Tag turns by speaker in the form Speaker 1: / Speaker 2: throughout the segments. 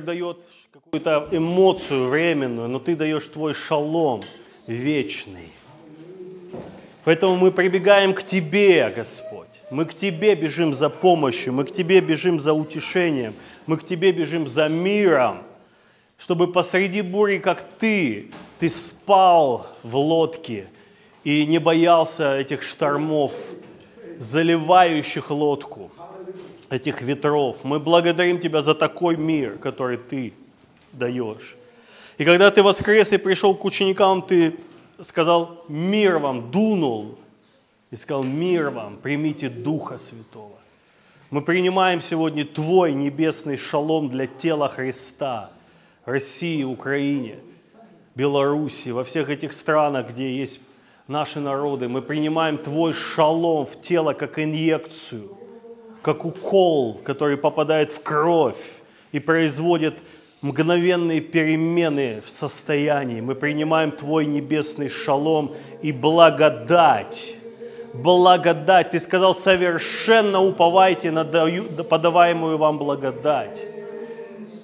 Speaker 1: дает какую-то эмоцию временную, но ты даешь твой шалом вечный. Поэтому мы прибегаем к Тебе, Господь. Мы к Тебе бежим за помощью, мы к Тебе бежим за утешением, мы к Тебе бежим за миром, чтобы посреди бури, как Ты, Ты спал в лодке и не боялся этих штормов, заливающих лодку, этих ветров. Мы благодарим Тебя за такой мир, который Ты даешь. И когда Ты воскрес и пришел к ученикам, Ты сказал «Мир вам!» Дунул и сказал «Мир вам! Примите Духа Святого». Мы принимаем сегодня Твой небесный шалом для тела Христа, России, Украине, Белоруссии, во всех этих странах, где есть наши народы. Мы принимаем Твой шалом в тело как инъекцию, как укол, который попадает в кровь и производит мгновенные перемены в состоянии. Мы принимаем Твой небесный шалом и благодать. Благодать. Ты сказал, совершенно уповайте на подаваемую вам благодать.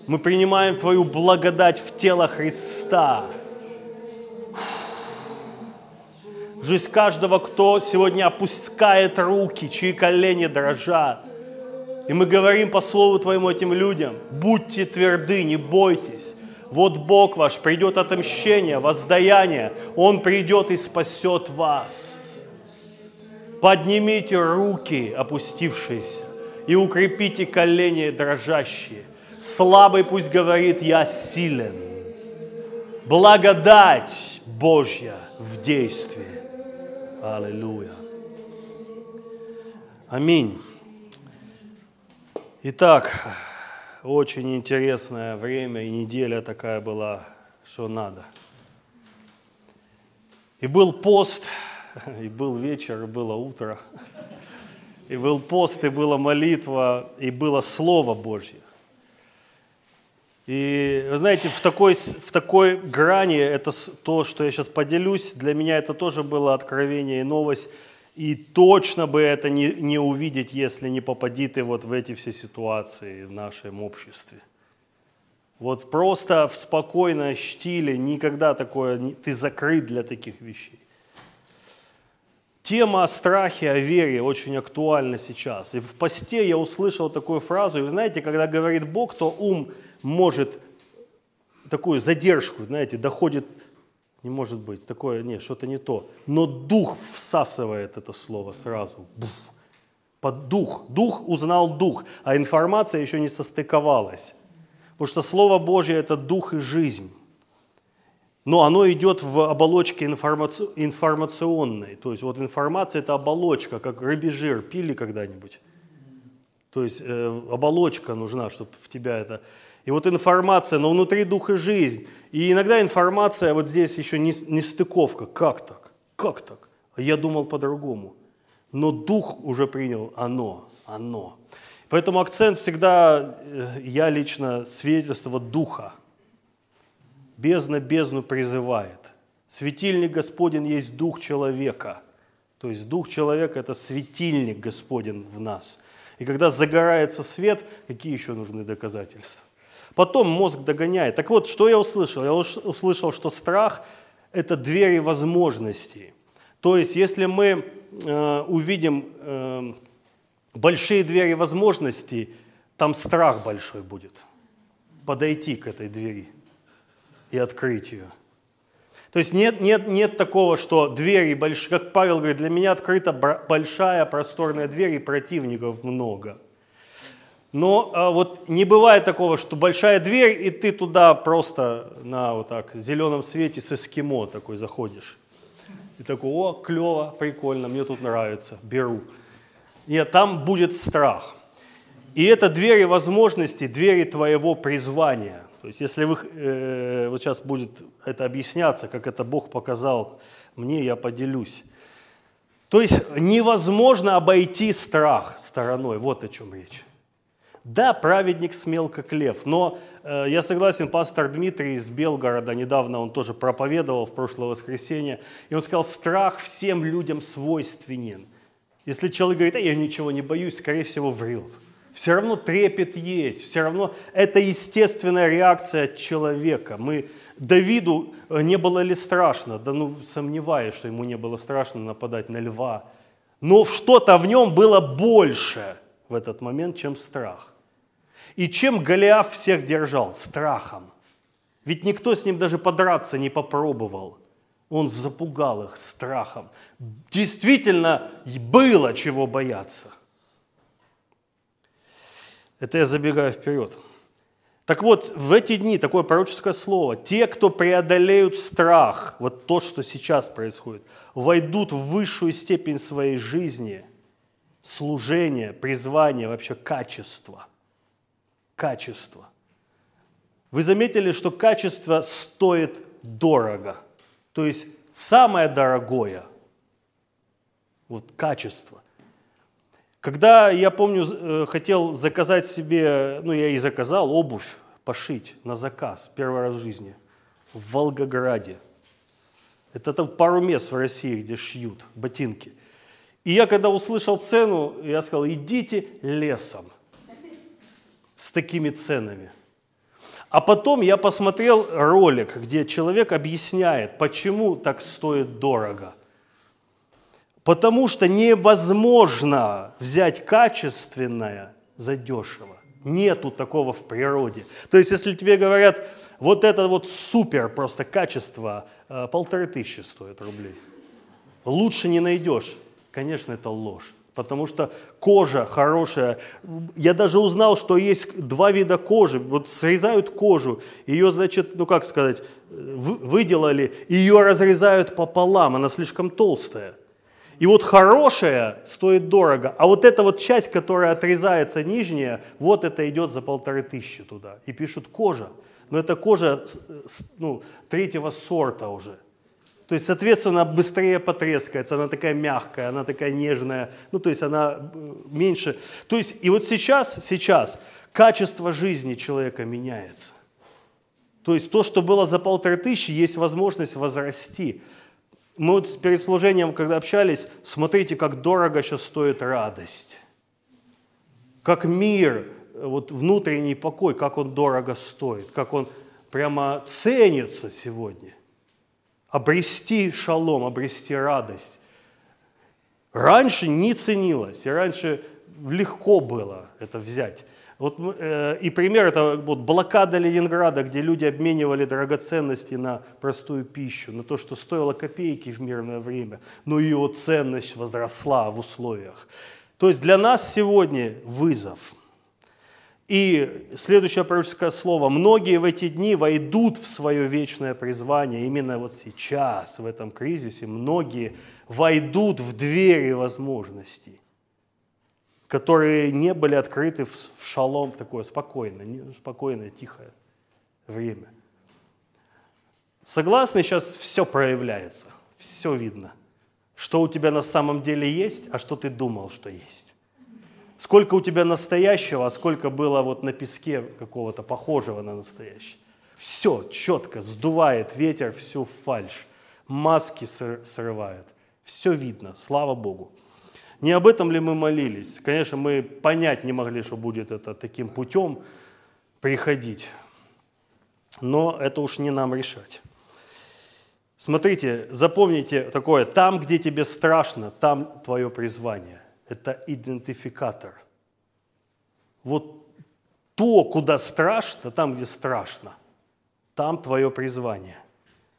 Speaker 1: Мы принимаем Твою благодать в тело Христа. Жизнь каждого, кто сегодня опускает руки, чьи колени дрожат. И мы говорим по слову Твоему этим людям, будьте тверды, не бойтесь. Вот Бог ваш, придет отомщение, воздаяние, Он придет и спасет вас. Поднимите руки опустившиеся и укрепите колени дрожащие. Слабый пусть говорит, я силен. Благодать Божья в действии. Аллилуйя. Аминь. Итак, очень интересное время и неделя такая была, что надо. И был пост, и был вечер, и было утро. И был пост, и была молитва, и было Слово Божье. И вы знаете, в такой, в такой грани, это то, что я сейчас поделюсь, для меня это тоже было откровение и новость. И точно бы это не, не увидеть, если не попади ты вот в эти все ситуации в нашем обществе. Вот просто в спокойной штиле никогда такое, ты закрыт для таких вещей. Тема о страхе, о вере очень актуальна сейчас. И в посте я услышал такую фразу, и вы знаете, когда говорит Бог, то ум может такую задержку, знаете, доходит, не может быть, такое, нет, что-то не то. Но дух всасывает это слово сразу. Под дух. Дух узнал дух, а информация еще не состыковалась. Потому что Слово Божье – это дух и жизнь. Но оно идет в оболочке информаци... информационной. То есть вот информация – это оболочка, как рыбий жир. Пили когда-нибудь? То есть э, оболочка нужна, чтобы в тебя это... И вот информация, но внутри дух и жизнь. И иногда информация, вот здесь еще не, не стыковка. Как так? Как так? Я думал по-другому. Но дух уже принял оно, оно. Поэтому акцент всегда, э, я лично, свидетельство духа. Бездна бездну призывает. Светильник Господень есть дух человека. То есть дух человека – это светильник Господень в нас. И когда загорается свет, какие еще нужны доказательства? Потом мозг догоняет. Так вот, что я услышал? Я услышал, что страх – это двери возможностей. То есть, если мы э, увидим э, большие двери возможностей, там страх большой будет. Подойти к этой двери и открыть ее. То есть нет, нет, нет такого, что двери большие, как Павел говорит, для меня открыта большая просторная дверь и противников много – но а, вот не бывает такого, что большая дверь, и ты туда просто на вот так зеленом свете с эскимо такой заходишь. И такой, о, клево, прикольно, мне тут нравится, беру. Нет, там будет страх. И это двери возможностей, двери твоего призвания. То есть если вы, э, вот сейчас будет это объясняться, как это Бог показал мне, я поделюсь. То есть невозможно обойти страх стороной, вот о чем речь. Да, праведник смел, как лев, но э, я согласен, пастор Дмитрий из Белгорода, недавно он тоже проповедовал в прошлое воскресенье, и он сказал, страх всем людям свойственен. Если человек говорит, а я ничего не боюсь, скорее всего, врет. все равно трепет есть, все равно это естественная реакция человека. Мы, Давиду э, не было ли страшно? Да ну, сомневаюсь, что ему не было страшно нападать на льва. Но что-то в нем было больше в этот момент, чем страх. И чем Голиаф всех держал? Страхом. Ведь никто с ним даже подраться не попробовал. Он запугал их страхом. Действительно было чего бояться. Это я забегаю вперед. Так вот, в эти дни такое пророческое слово. Те, кто преодолеют страх, вот то, что сейчас происходит, войдут в высшую степень своей жизни, служения, призвания, вообще качества. Качество. Вы заметили, что качество стоит дорого – то есть самое дорогое, вот качество. Когда, я помню, э, хотел заказать себе, ну я и заказал обувь пошить на заказ первый раз в жизни в Волгограде. Это там пару мест в России, где шьют ботинки. И я когда услышал цену, я сказал, идите лесом с такими ценами – а потом я посмотрел ролик, где человек объясняет, почему так стоит дорого. Потому что невозможно взять качественное за дешево. Нету такого в природе. То есть, если тебе говорят, вот это вот супер просто качество, э, полторы тысячи стоит рублей. Лучше не найдешь. Конечно, это ложь потому что кожа хорошая. Я даже узнал, что есть два вида кожи. Вот срезают кожу, ее, значит, ну как сказать, выделали, ее разрезают пополам, она слишком толстая. И вот хорошая стоит дорого, а вот эта вот часть, которая отрезается нижняя, вот это идет за полторы тысячи туда. И пишут кожа. Но это кожа ну, третьего сорта уже. То есть, соответственно, быстрее потрескается, она такая мягкая, она такая нежная, ну, то есть она э, меньше. То есть, и вот сейчас, сейчас качество жизни человека меняется. То есть то, что было за полторы тысячи, есть возможность возрасти. Мы вот перед служением, когда общались, смотрите, как дорого сейчас стоит радость. Как мир, вот внутренний покой, как он дорого стоит, как он прямо ценится сегодня обрести шалом, обрести радость. Раньше не ценилось, и раньше легко было это взять. Вот, э, и пример это вот блокада Ленинграда, где люди обменивали драгоценности на простую пищу, на то, что стоило копейки в мирное время, но ее ценность возросла в условиях. То есть для нас сегодня вызов – и следующее пророческое слово. Многие в эти дни войдут в свое вечное призвание. Именно вот сейчас, в этом кризисе, многие войдут в двери возможностей, которые не были открыты в шалом, в такое спокойное, спокойное, тихое время. Согласны, сейчас все проявляется, все видно. Что у тебя на самом деле есть, а что ты думал, что есть. Сколько у тебя настоящего, а сколько было вот на песке какого-то похожего на настоящее. Все четко, сдувает ветер всю фальш, маски срывает. Все видно, слава Богу. Не об этом ли мы молились? Конечно, мы понять не могли, что будет это таким путем приходить. Но это уж не нам решать. Смотрите, запомните такое, там, где тебе страшно, там твое призвание это идентификатор. Вот то, куда страшно, там, где страшно, там твое призвание.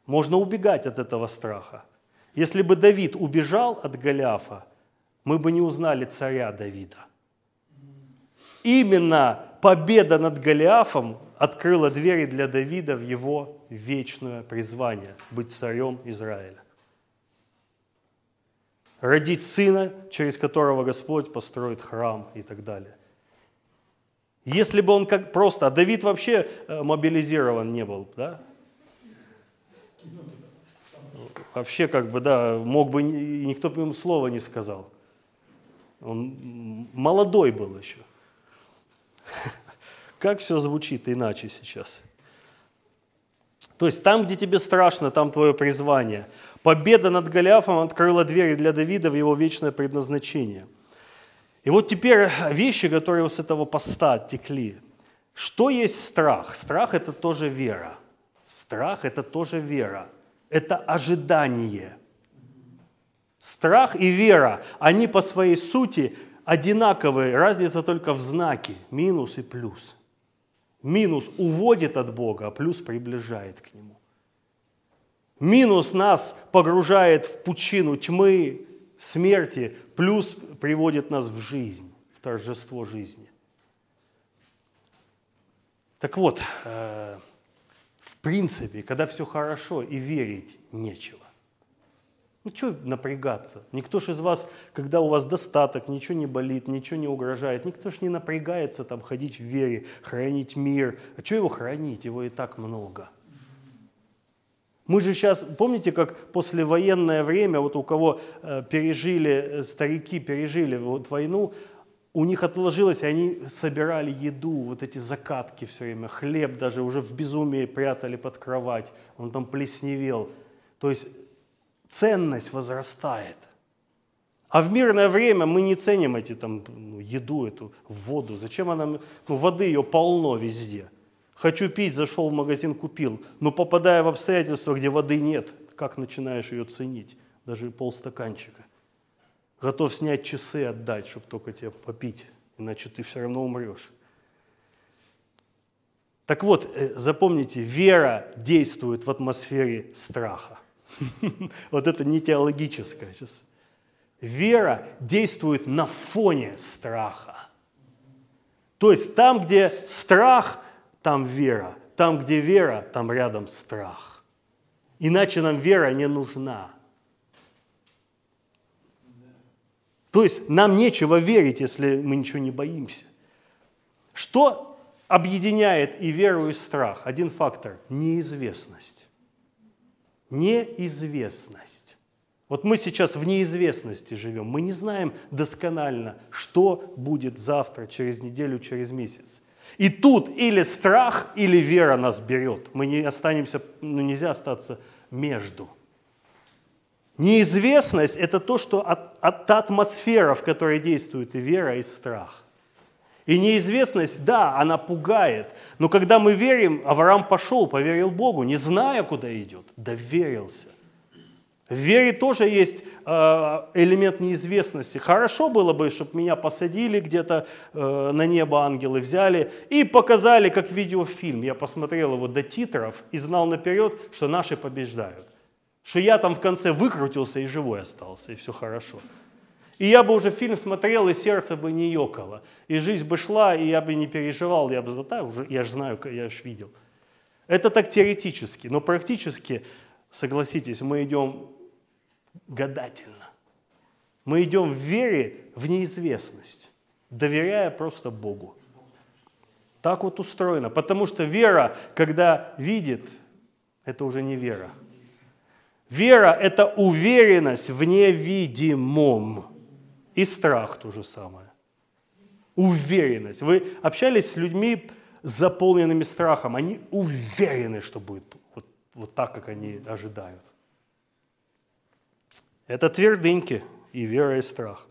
Speaker 1: Можно убегать от этого страха. Если бы Давид убежал от Голиафа, мы бы не узнали царя Давида. Именно победа над Голиафом открыла двери для Давида в его вечное призвание – быть царем Израиля родить сына, через которого Господь построит храм и так далее. Если бы он как просто, а Давид вообще э, мобилизирован не был, да? Вообще как бы, да, мог бы, никто бы ему слова не сказал. Он молодой был еще. Как все звучит иначе сейчас? То есть там, где тебе страшно, там твое призвание. Победа над Голиафом открыла двери для Давида в его вечное предназначение. И вот теперь вещи, которые с этого поста текли. Что есть страх? Страх – это тоже вера. Страх – это тоже вера. Это ожидание. Страх и вера, они по своей сути одинаковые, разница только в знаке, минус и плюс. Минус уводит от Бога, а плюс приближает к Нему. Минус нас погружает в пучину тьмы, смерти, плюс приводит нас в жизнь, в торжество жизни. Так вот, э, в принципе, когда все хорошо и верить нечего. Ну что напрягаться? Никто же из вас, когда у вас достаток, ничего не болит, ничего не угрожает, никто же не напрягается там ходить в вере, хранить мир. А что его хранить? Его и так много. Мы же сейчас, помните, как послевоенное время, вот у кого э, пережили, э, старики пережили вот войну, у них отложилось, и они собирали еду, вот эти закатки все время, хлеб даже уже в безумии прятали под кровать, он там плесневел. То есть ценность возрастает. А в мирное время мы не ценим эти там ну, еду, эту воду. Зачем она? Ну, воды ее полно везде. Хочу пить, зашел в магазин, купил. Но попадая в обстоятельства, где воды нет, как начинаешь ее ценить? Даже полстаканчика. Готов снять часы, отдать, чтобы только тебе попить, иначе ты все равно умрешь. Так вот, э, запомните, вера действует в атмосфере страха. Вот это не теологическое сейчас. Вера действует на фоне страха. То есть там, где страх, там вера. Там, где вера, там рядом страх. Иначе нам вера не нужна. То есть нам нечего верить, если мы ничего не боимся. Что объединяет и веру, и страх? Один фактор – неизвестность. Неизвестность. Вот мы сейчас в неизвестности живем. Мы не знаем досконально, что будет завтра, через неделю, через месяц. И тут или страх, или вера нас берет. Мы не останемся, ну нельзя остаться между. Неизвестность – это то, что от, от, та атмосфера, в которой действует и вера, и страх. И неизвестность, да, она пугает. Но когда мы верим, Авраам пошел, поверил Богу, не зная, куда идет, доверился. В вере тоже есть э, элемент неизвестности. Хорошо было бы, чтобы меня посадили где-то э, на небо ангелы, взяли и показали, как видеофильм. Я посмотрел его до титров и знал наперед, что наши побеждают. Что я там в конце выкрутился и живой остался, и все хорошо. И я бы уже фильм смотрел, и сердце бы не ёкало. И жизнь бы шла, и я бы не переживал, я бы да, уже, я же знаю, я же видел. Это так теоретически, но практически, согласитесь, мы идем гадательно. Мы идем в вере в неизвестность, доверяя просто Богу. Так вот устроено. Потому что вера, когда видит, это уже не вера. Вера – это уверенность в невидимом. И страх то же самое. Уверенность. Вы общались с людьми, заполненными страхом. Они уверены, что будет вот, вот так, как они ожидают. Это твердыньки и вера, и страх.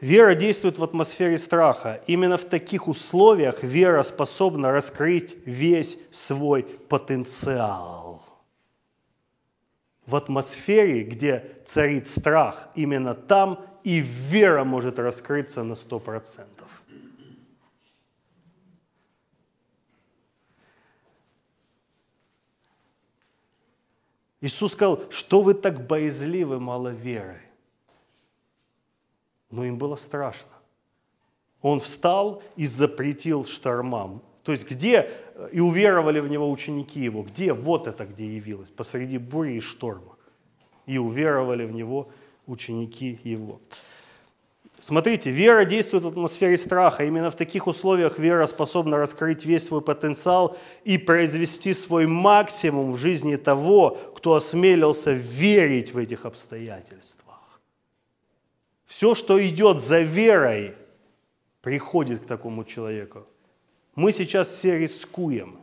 Speaker 1: Вера действует в атмосфере страха. Именно в таких условиях вера способна раскрыть весь свой потенциал. В атмосфере, где царит страх, именно там и вера может раскрыться на сто процентов. Иисус сказал, что вы так боязливы, мало веры. Но им было страшно. Он встал и запретил штормам. То есть где, и уверовали в него ученики его, где, вот это где явилось, посреди бури и шторма. И уверовали в него ученики его. Смотрите, вера действует в атмосфере страха. Именно в таких условиях вера способна раскрыть весь свой потенциал и произвести свой максимум в жизни того, кто осмелился верить в этих обстоятельствах. Все, что идет за верой, приходит к такому человеку. Мы сейчас все рискуем.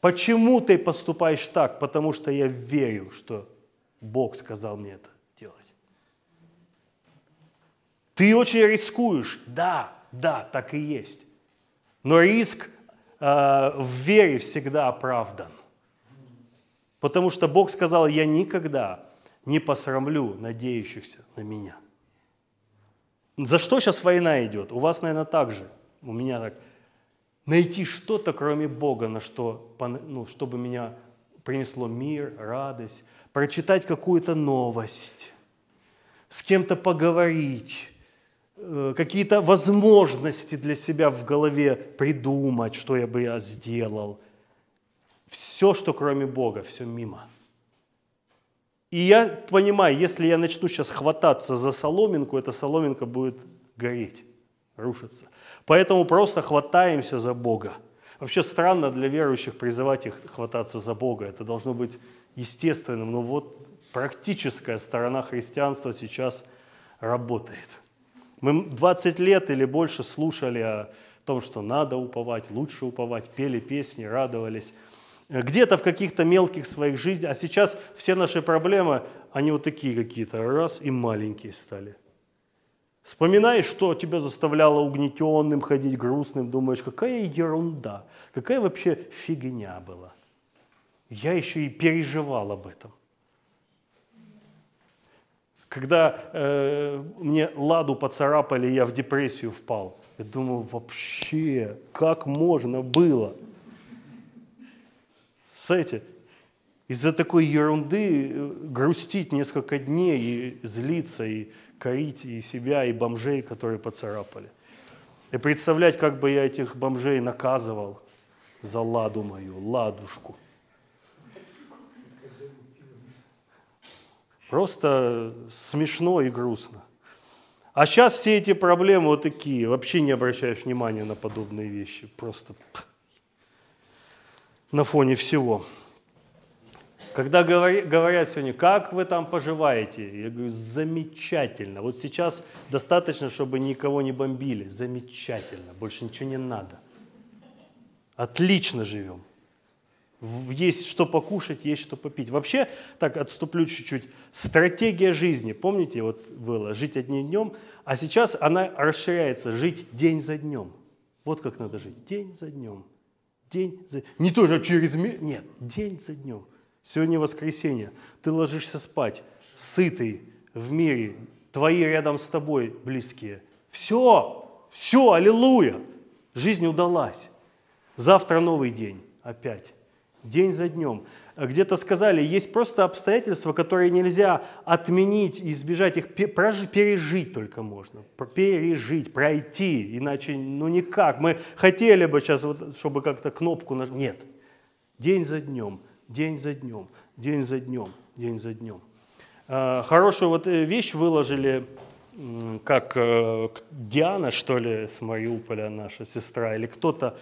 Speaker 1: Почему ты поступаешь так? Потому что я верю, что Бог сказал мне это. Ты очень рискуешь. Да, да, так и есть. Но риск э, в вере всегда оправдан. Потому что Бог сказал, я никогда не посрамлю надеющихся на меня. За что сейчас война идет? У вас, наверное, так же. У меня так. Найти что-то, кроме Бога, на что, ну, чтобы меня принесло мир, радость. Прочитать какую-то новость. С кем-то поговорить. Э, какие-то возможности для себя в голове придумать, что я бы я сделал. Все, что кроме Бога, все мимо. И я понимаю, если я начну сейчас хвататься за соломинку, эта соломинка будет гореть, рушиться. Поэтому просто хватаемся за Бога. Вообще странно для верующих призывать их хвататься за Бога. Это должно быть естественным. Но вот практическая сторона христианства сейчас работает. Мы 20 лет или больше слушали о том, что надо уповать, лучше уповать, пели песни, радовались – где-то в каких-то мелких своих жизнях, а сейчас все наши проблемы, они вот такие какие-то, раз и маленькие стали. Вспоминаешь, что тебя заставляло угнетенным ходить, грустным, думаешь, какая ерунда, какая вообще фигня была. Я еще и переживал об этом. Когда э, мне ладу поцарапали, я в депрессию впал. Я думаю, вообще, как можно было? Представляете, из-за такой ерунды э, грустить несколько дней и злиться, и корить и себя, и бомжей, которые поцарапали. И представлять, как бы я этих бомжей наказывал за ладу мою, ладушку. Просто смешно и грустно. А сейчас все эти проблемы вот такие, вообще не обращаешь внимания на подобные вещи. Просто на фоне всего. Когда говорят сегодня, как вы там поживаете, я говорю, замечательно. Вот сейчас достаточно, чтобы никого не бомбили. Замечательно, больше ничего не надо. Отлично живем. Есть что покушать, есть что попить. Вообще, так отступлю чуть-чуть, стратегия жизни, помните, вот было жить одним днем, а сейчас она расширяется, жить день за днем. Вот как надо жить, день за днем. День за... Не тоже через месяц, нет, день за днем. Сегодня воскресенье. Ты ложишься спать, сытый в мире, твои рядом с тобой близкие. Все, все, аллилуйя. Жизнь удалась. Завтра новый день опять. День за днем. Где-то сказали, есть просто обстоятельства, которые нельзя отменить и избежать их, пережить только можно. Пережить, пройти, иначе ну никак. Мы хотели бы сейчас, вот, чтобы как-то кнопку нажать. Нет. День за днем, день за днем, день за днем, день за днем. А, хорошую вот э, вещь выложили, как э, Диана, что ли, с Мариуполя, наша сестра, или кто-то,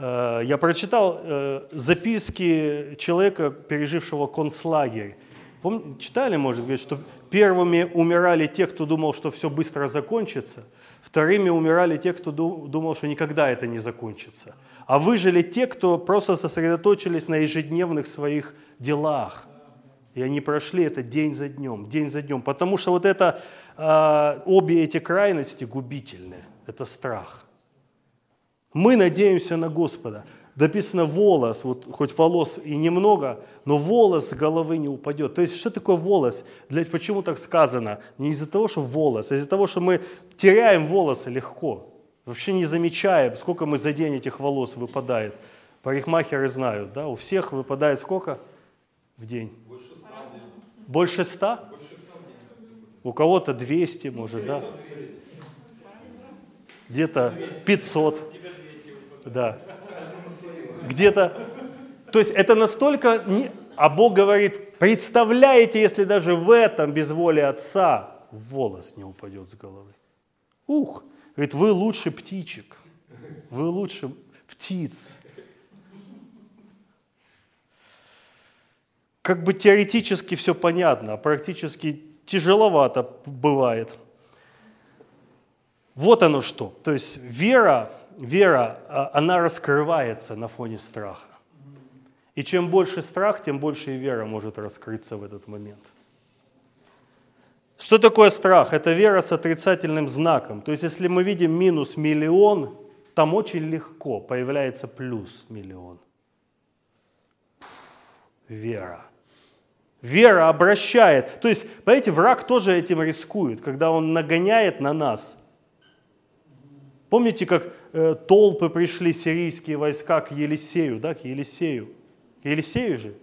Speaker 1: я прочитал э, записки человека, пережившего концлагерь. Помните, читали, может быть, что первыми умирали те, кто думал, что все быстро закончится, вторыми умирали те, кто думал, что никогда это не закончится. А выжили те, кто просто сосредоточились на ежедневных своих делах. И они прошли это день за днем, день за днем. Потому что вот это, э, обе эти крайности губительны. Это страх – мы надеемся на Господа. Дописано волос, вот хоть волос и немного, но волос с головы не упадет. То есть что такое волос? Для, почему так сказано? Не из-за того, что волос, а из-за того, что мы теряем волосы легко. Вообще не замечаем, сколько мы за день этих волос выпадает. Парикмахеры знают, да, у всех выпадает сколько в день? Больше ста. Больше ста? У кого-то 200, может, да? Где-то 500 да. Где-то, то есть это настолько, не... а Бог говорит, представляете, если даже в этом без воли Отца волос не упадет с головы. Ух, говорит, вы лучше птичек, вы лучше птиц. Как бы теоретически все понятно, а практически тяжеловато бывает. Вот оно что. То есть вера вера, а, она раскрывается на фоне страха. И чем больше страх, тем больше и вера может раскрыться в этот момент. Что такое страх? Это вера с отрицательным знаком. То есть если мы видим минус миллион, там очень легко появляется плюс миллион. Вера. Вера обращает. То есть, понимаете, враг тоже этим рискует, когда он нагоняет на нас. Помните, как э, толпы пришли сирийские войска к Елисею, да, к Елисею? К Елисею же?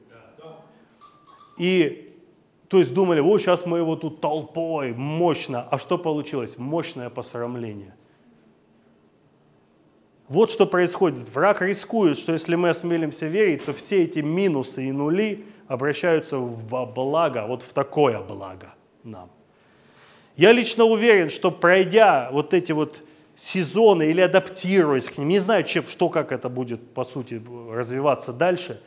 Speaker 1: И, то есть думали, вот сейчас мы его тут толпой, мощно. А что получилось? Мощное посрамление. Вот что происходит. Враг рискует, что если мы осмелимся верить, то все эти минусы и нули обращаются в благо, вот в такое благо нам. Я лично уверен, что пройдя вот эти вот сезоны или адаптируясь к ним, не знаю, чем, что, как это будет, по сути, развиваться дальше,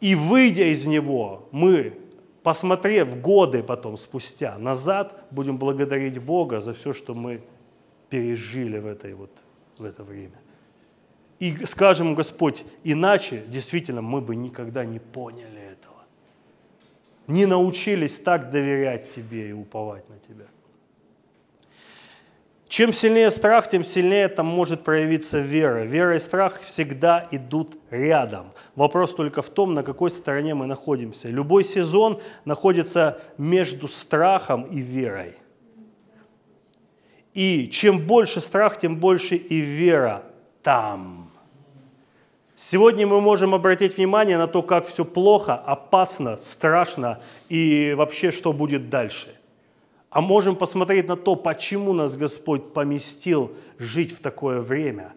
Speaker 1: и выйдя из него, мы, посмотрев годы потом, спустя, назад, будем благодарить Бога за все, что мы пережили в, этой вот, в это время. И скажем, Господь, иначе, действительно, мы бы никогда не поняли этого. Не научились так доверять Тебе и уповать на Тебя. Чем сильнее страх, тем сильнее там может проявиться вера. Вера и страх всегда идут рядом. Вопрос только в том, на какой стороне мы находимся. Любой сезон находится между страхом и верой. И чем больше страх, тем больше и вера там. Сегодня мы можем обратить внимание на то, как все плохо, опасно, страшно и вообще что будет дальше а можем посмотреть на то, почему нас Господь поместил жить в такое время.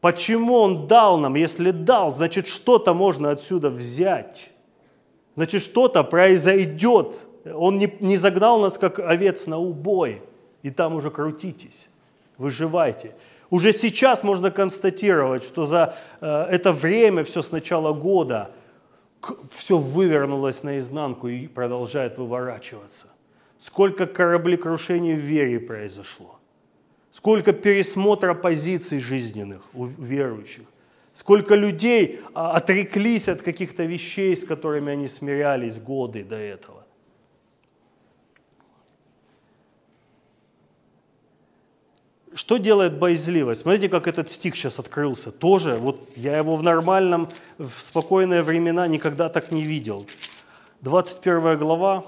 Speaker 1: Почему Он дал нам? Если дал, значит, что-то можно отсюда взять. Значит, что-то произойдет. Он не, не загнал нас, как овец на убой, и там уже крутитесь, выживайте. Уже сейчас можно констатировать, что за э, это время, все с начала года, все вывернулось наизнанку и продолжает выворачиваться. Сколько кораблекрушений в вере произошло. Сколько пересмотра позиций жизненных у верующих. Сколько людей а, отреклись от каких-то вещей, с которыми они смирялись годы до этого. Что делает боязливость? Смотрите, как этот стих сейчас открылся. Тоже, вот я его в нормальном, в спокойные времена никогда так не видел. 21 глава,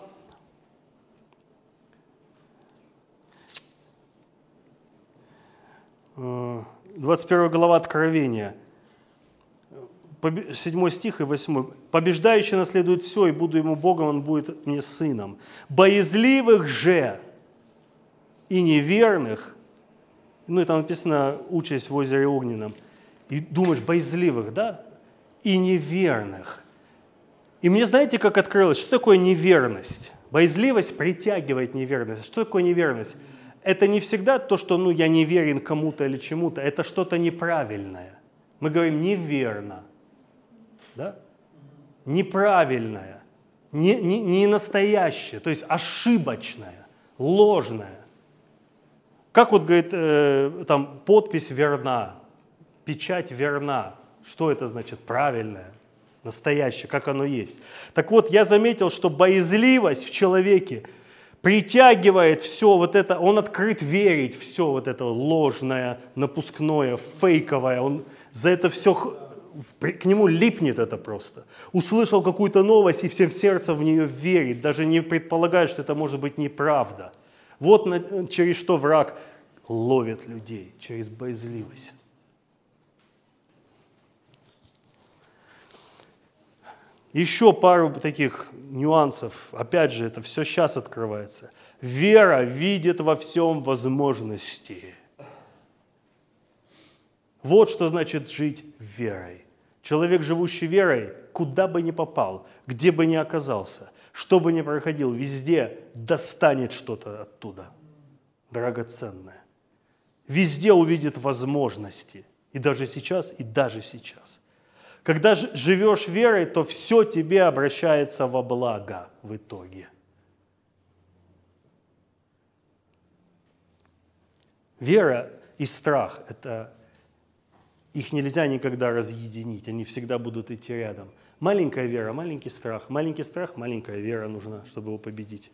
Speaker 1: 21 глава Откровения, 7 стих и 8. «Побеждающий наследует все, и буду ему Богом, он будет мне сыном. Боязливых же и неверных, ну и там написано «участь в озере огненном», и думаешь, боязливых, да? И неверных. И мне знаете, как открылось, что такое неверность? Боязливость притягивает неверность. Что такое неверность? Это не всегда то, что ну, я не верен кому-то или чему-то, это что-то неправильное. Мы говорим неверно, да? неправильное, не, не, не настоящее, то есть ошибочное, ложное. Как вот говорит, э, там подпись верна, печать верна. Что это значит? Правильное, настоящее, как оно есть. Так вот, я заметил, что боязливость в человеке – притягивает все вот это, он открыт верить все вот это ложное, напускное, фейковое, он за это все, к нему липнет это просто. Услышал какую-то новость и всем сердцем в нее верит, даже не предполагает, что это может быть неправда. Вот через что враг ловит людей, через боязливость. Еще пару таких нюансов. Опять же, это все сейчас открывается. Вера видит во всем возможности. Вот что значит жить верой. Человек, живущий верой, куда бы ни попал, где бы ни оказался, что бы ни проходил, везде достанет что-то оттуда драгоценное. Везде увидит возможности. И даже сейчас, и даже сейчас – когда живешь верой, то все тебе обращается во благо в итоге. Вера и страх – это их нельзя никогда разъединить, они всегда будут идти рядом. Маленькая вера, маленький страх, маленький страх, маленькая вера нужна, чтобы его победить.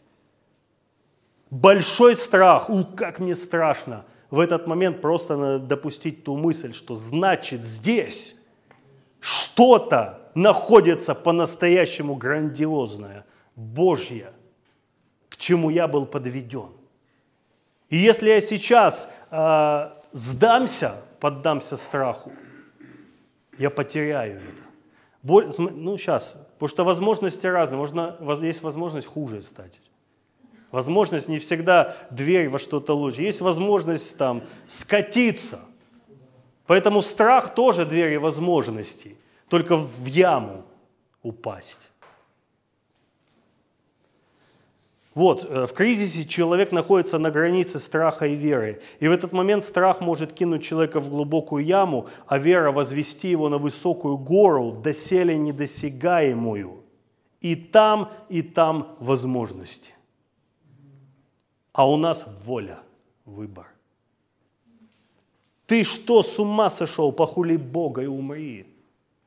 Speaker 1: большой страх, у, как мне страшно. В этот момент просто надо допустить ту мысль, что значит здесь что-то находится по-настоящему грандиозное, Божье, к чему я был подведен. И если я сейчас э, сдамся, поддамся страху, я потеряю это. Боль, ну, сейчас, потому что возможности разные. Можно, есть возможность хуже стать. Возможность не всегда дверь во что-то лучше. Есть возможность там скатиться. Поэтому страх тоже двери возможностей. Только в яму упасть. Вот, э, в кризисе человек находится на границе страха и веры. И в этот момент страх может кинуть человека в глубокую яму, а вера возвести его на высокую гору, доселе недосягаемую. И там, и там возможности. А у нас воля, выбор. Ты что, с ума сошел, похули Бога и умри?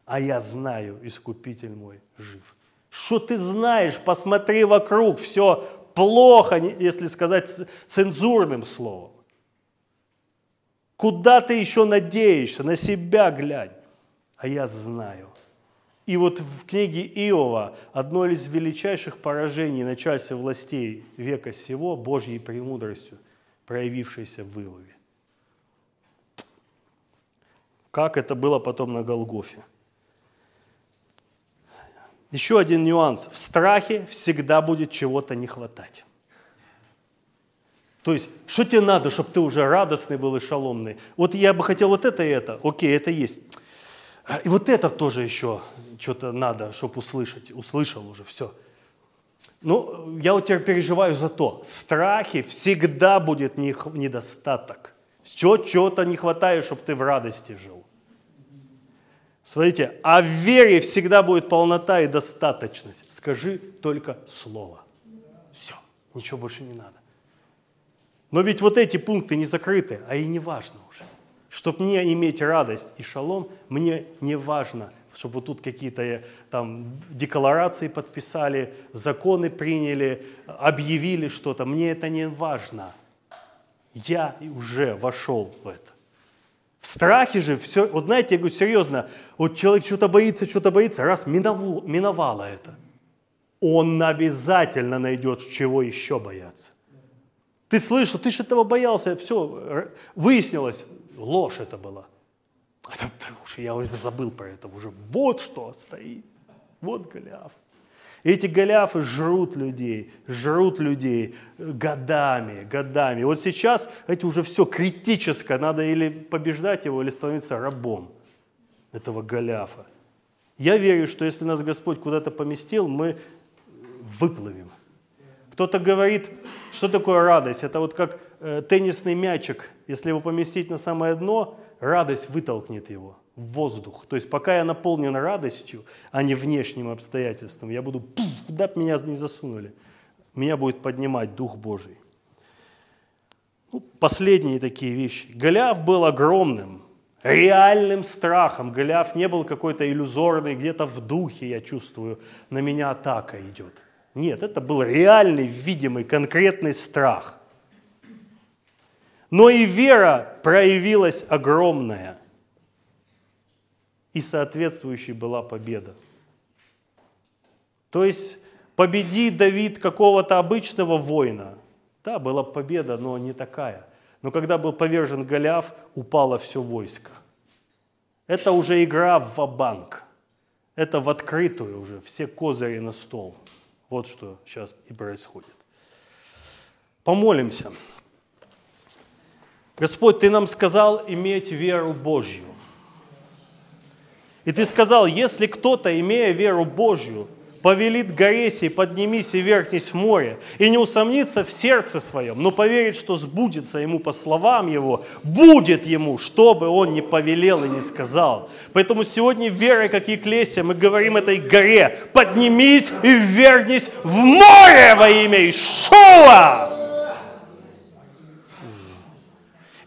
Speaker 1: А я знаю, Искупитель мой жив. Что ты знаешь? Посмотри вокруг, все плохо, если сказать цензурным словом. Куда ты еще надеешься? На себя глянь. А я знаю. И вот в книге Иова одно из величайших поражений начальства властей века сего Божьей премудростью, проявившейся в Иове. Как это было потом на Голгофе. Еще один нюанс. В страхе всегда будет чего-то не хватать. То есть, что тебе надо, чтобы ты уже радостный был и шаломный? Вот я бы хотел вот это и это. Окей, это есть. И вот это тоже еще что-то надо, чтобы услышать. Услышал уже, все. Ну, я вот теперь переживаю за то. В страхе всегда будет недостаток. Чего-то не хватает, чтобы ты в радости жил. Смотрите, а в вере всегда будет полнота и достаточность. Скажи только слово. Все, ничего больше не надо. Но ведь вот эти пункты не закрыты, а и не важно уже. Чтобы мне иметь радость и шалом, мне не важно, чтобы тут какие-то э, там декларации подписали, законы приняли, объявили что-то. Мне это не важно. Я уже вошел в это. В страхе же все, вот знаете, я говорю серьезно, вот человек что-то боится, что-то боится, раз миновало, миновало это, он обязательно найдет, чего еще бояться. Ты слышал, ты же этого боялся, все, выяснилось, ложь это была. Уж я уже забыл про это уже. Вот что стоит, вот Голиаф. Эти голиафы жрут людей, жрут людей годами, годами. Вот сейчас, эти уже все критическое, надо или побеждать его, или становиться рабом этого голиафа. Я верю, что если нас Господь куда-то поместил, мы выплывем. Кто-то говорит, что такое радость? Это вот как э, теннисный мячик. Если его поместить на самое дно, радость вытолкнет его воздух. То есть пока я наполнен радостью, а не внешним обстоятельством, я буду, куда бы меня не засунули, меня будет поднимать Дух Божий. Ну, последние такие вещи. Голиаф был огромным, реальным страхом. Голиаф не был какой-то иллюзорный, где-то в духе, я чувствую, на меня атака идет. Нет, это был реальный, видимый, конкретный страх. Но и вера проявилась огромная – и соответствующей была победа. То есть победи Давид какого-то обычного воина, да, была победа, но не такая. Но когда был повержен Голиаф, упало все войско. Это уже игра в банк Это в открытую уже, все козыри на стол. Вот что сейчас и происходит. Помолимся. Господь, Ты нам сказал иметь веру Божью. И ты сказал, если кто-то, имея веру Божью, повелит горе сей, поднимись и вернись в море, и не усомнится в сердце своем, но поверит, что сбудется ему по словам его, будет ему, что бы он ни повелел и не сказал. Поэтому сегодня верой, как Еклесия, мы говорим этой горе, поднимись и вернись в море во имя Ишуа.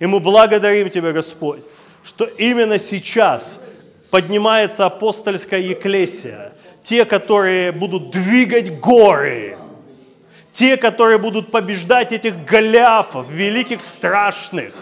Speaker 1: И мы благодарим Тебя, Господь, что именно сейчас – поднимается апостольская еклесия, те, которые будут двигать горы, Те, которые будут побеждать этих голиафов, великих, страшных.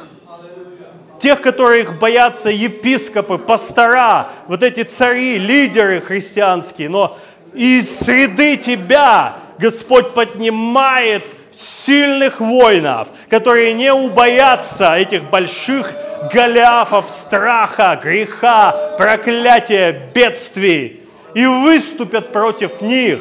Speaker 1: Тех, которых боятся епископы, пастора, вот эти цари, лидеры христианские. Но из среды тебя Господь поднимает сильных воинов, которые не убоятся этих больших голиафов страха, греха, проклятия, бедствий и выступят против них,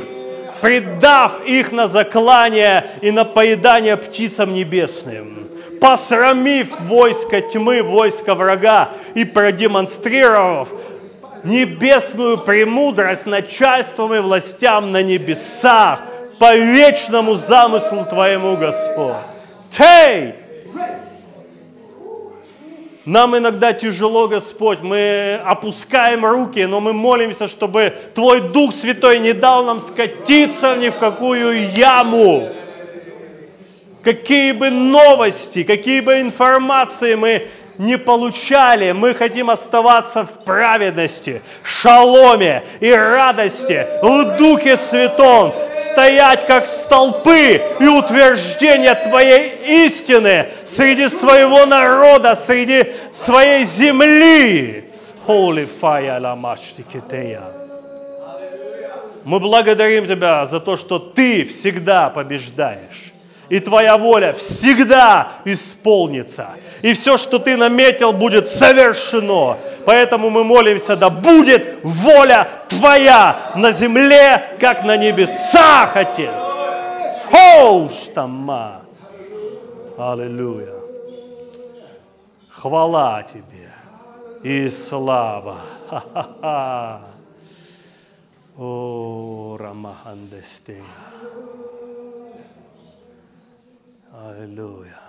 Speaker 1: предав их на заклание и на поедание птицам небесным, посрамив войско тьмы, войско врага и продемонстрировав небесную премудрость начальством и властям на небесах – по вечному замыслу Твоему, Господь. Тей! Нам иногда тяжело, Господь, мы опускаем руки, но мы молимся, чтобы Твой Дух Святой не дал нам скатиться ни в какую яму. Какие бы новости, какие бы информации мы не получали. Мы хотим оставаться в праведности, шаломе и радости, в Духе Святом, стоять как столпы и утверждение Твоей истины среди своего народа, среди своей земли. Holy fire Мы благодарим Тебя за то, что Ты всегда побеждаешь и твоя воля всегда исполнится. И все, что ты наметил, будет совершено. Поэтому мы молимся, да будет воля твоя на земле, как на небесах, Отец. Хоуштама. Аллилуйя. Хвала тебе и слава. Ха-ха-ха. О, Рамахандестея. Аллилуйя.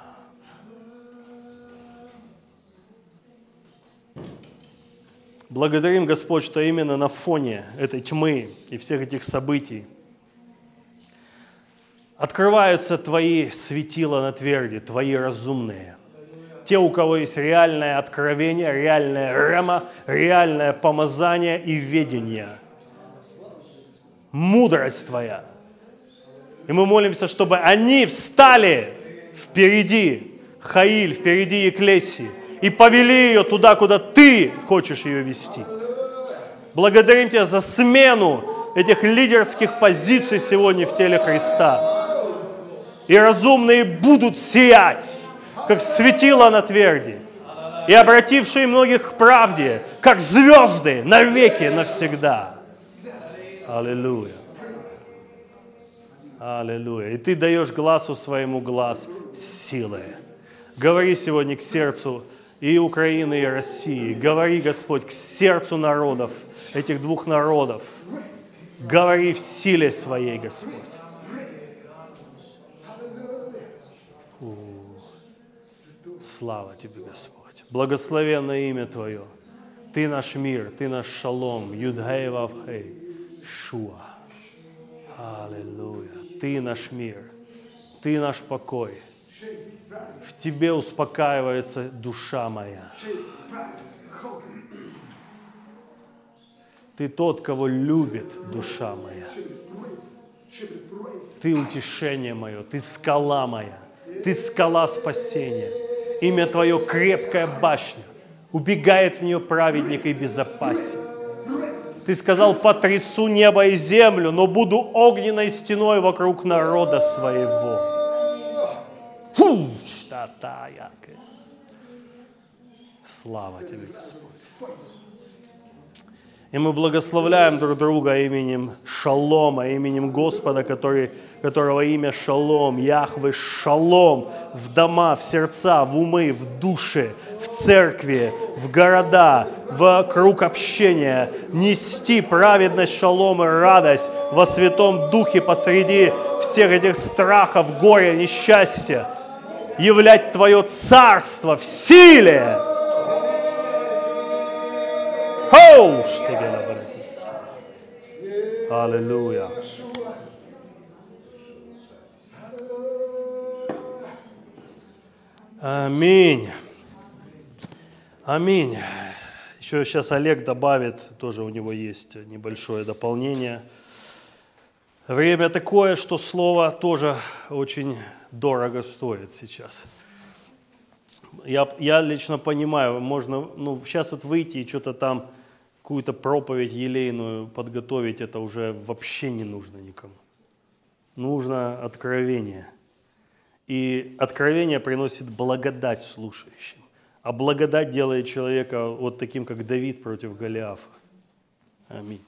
Speaker 1: Благодарим, Господь, что именно на фоне этой тьмы и всех этих событий открываются Твои светила на тверди, Твои разумные. Те, у кого есть реальное откровение, реальное рема, реальное помазание и ведение. Мудрость Твоя. И мы молимся, чтобы они встали впереди Хаиль, впереди Еклесии, и повели ее туда, куда ты хочешь ее вести. Благодарим Тебя за смену этих лидерских позиций сегодня в теле Христа. И разумные будут сиять, как светило на тверди, и обратившие многих к правде, как звезды навеки, навсегда. Аллилуйя. Аллилуйя. И ты даешь глазу своему глаз силы. Говори сегодня к сердцу и Украины, и России. Говори, Господь, к сердцу народов, этих двух народов. Говори в силе своей, Господь. Фу. Слава Тебе, Господь. Благословенное имя Твое. Ты наш мир, Ты наш шалом. Юдхей Вавхей. Шуа. Аллилуйя. Ты наш мир, Ты наш покой. В Тебе успокаивается душа моя. Ты тот, кого любит душа моя. Ты утешение мое, Ты скала моя, Ты скала спасения. Имя Твое крепкая башня, убегает в нее праведник и безопасен. Ты сказал, потрясу небо и землю, но буду огненной стеной вокруг народа своего. Фу, Слава тебе, Господь. И мы благословляем друг друга именем Шалома, именем Господа, который, которого имя Шалом, Яхвы Шалом, в дома, в сердца, в умы, в души, в церкви, в города, в круг общения, нести праведность, шалом и радость во Святом Духе посреди всех этих страхов, горя, несчастья, являть Твое Царство в силе, Хоуш тебе Аллилуйя. Аминь. Аминь. Еще сейчас Олег добавит, тоже у него есть небольшое дополнение. Время такое, что слово тоже очень дорого стоит сейчас. Я, я лично понимаю, можно ну, сейчас вот выйти и что-то там, какую-то проповедь елейную подготовить, это уже вообще не нужно никому. Нужно откровение. И откровение приносит благодать слушающим. А благодать делает человека вот таким, как Давид против Голиафа. Аминь.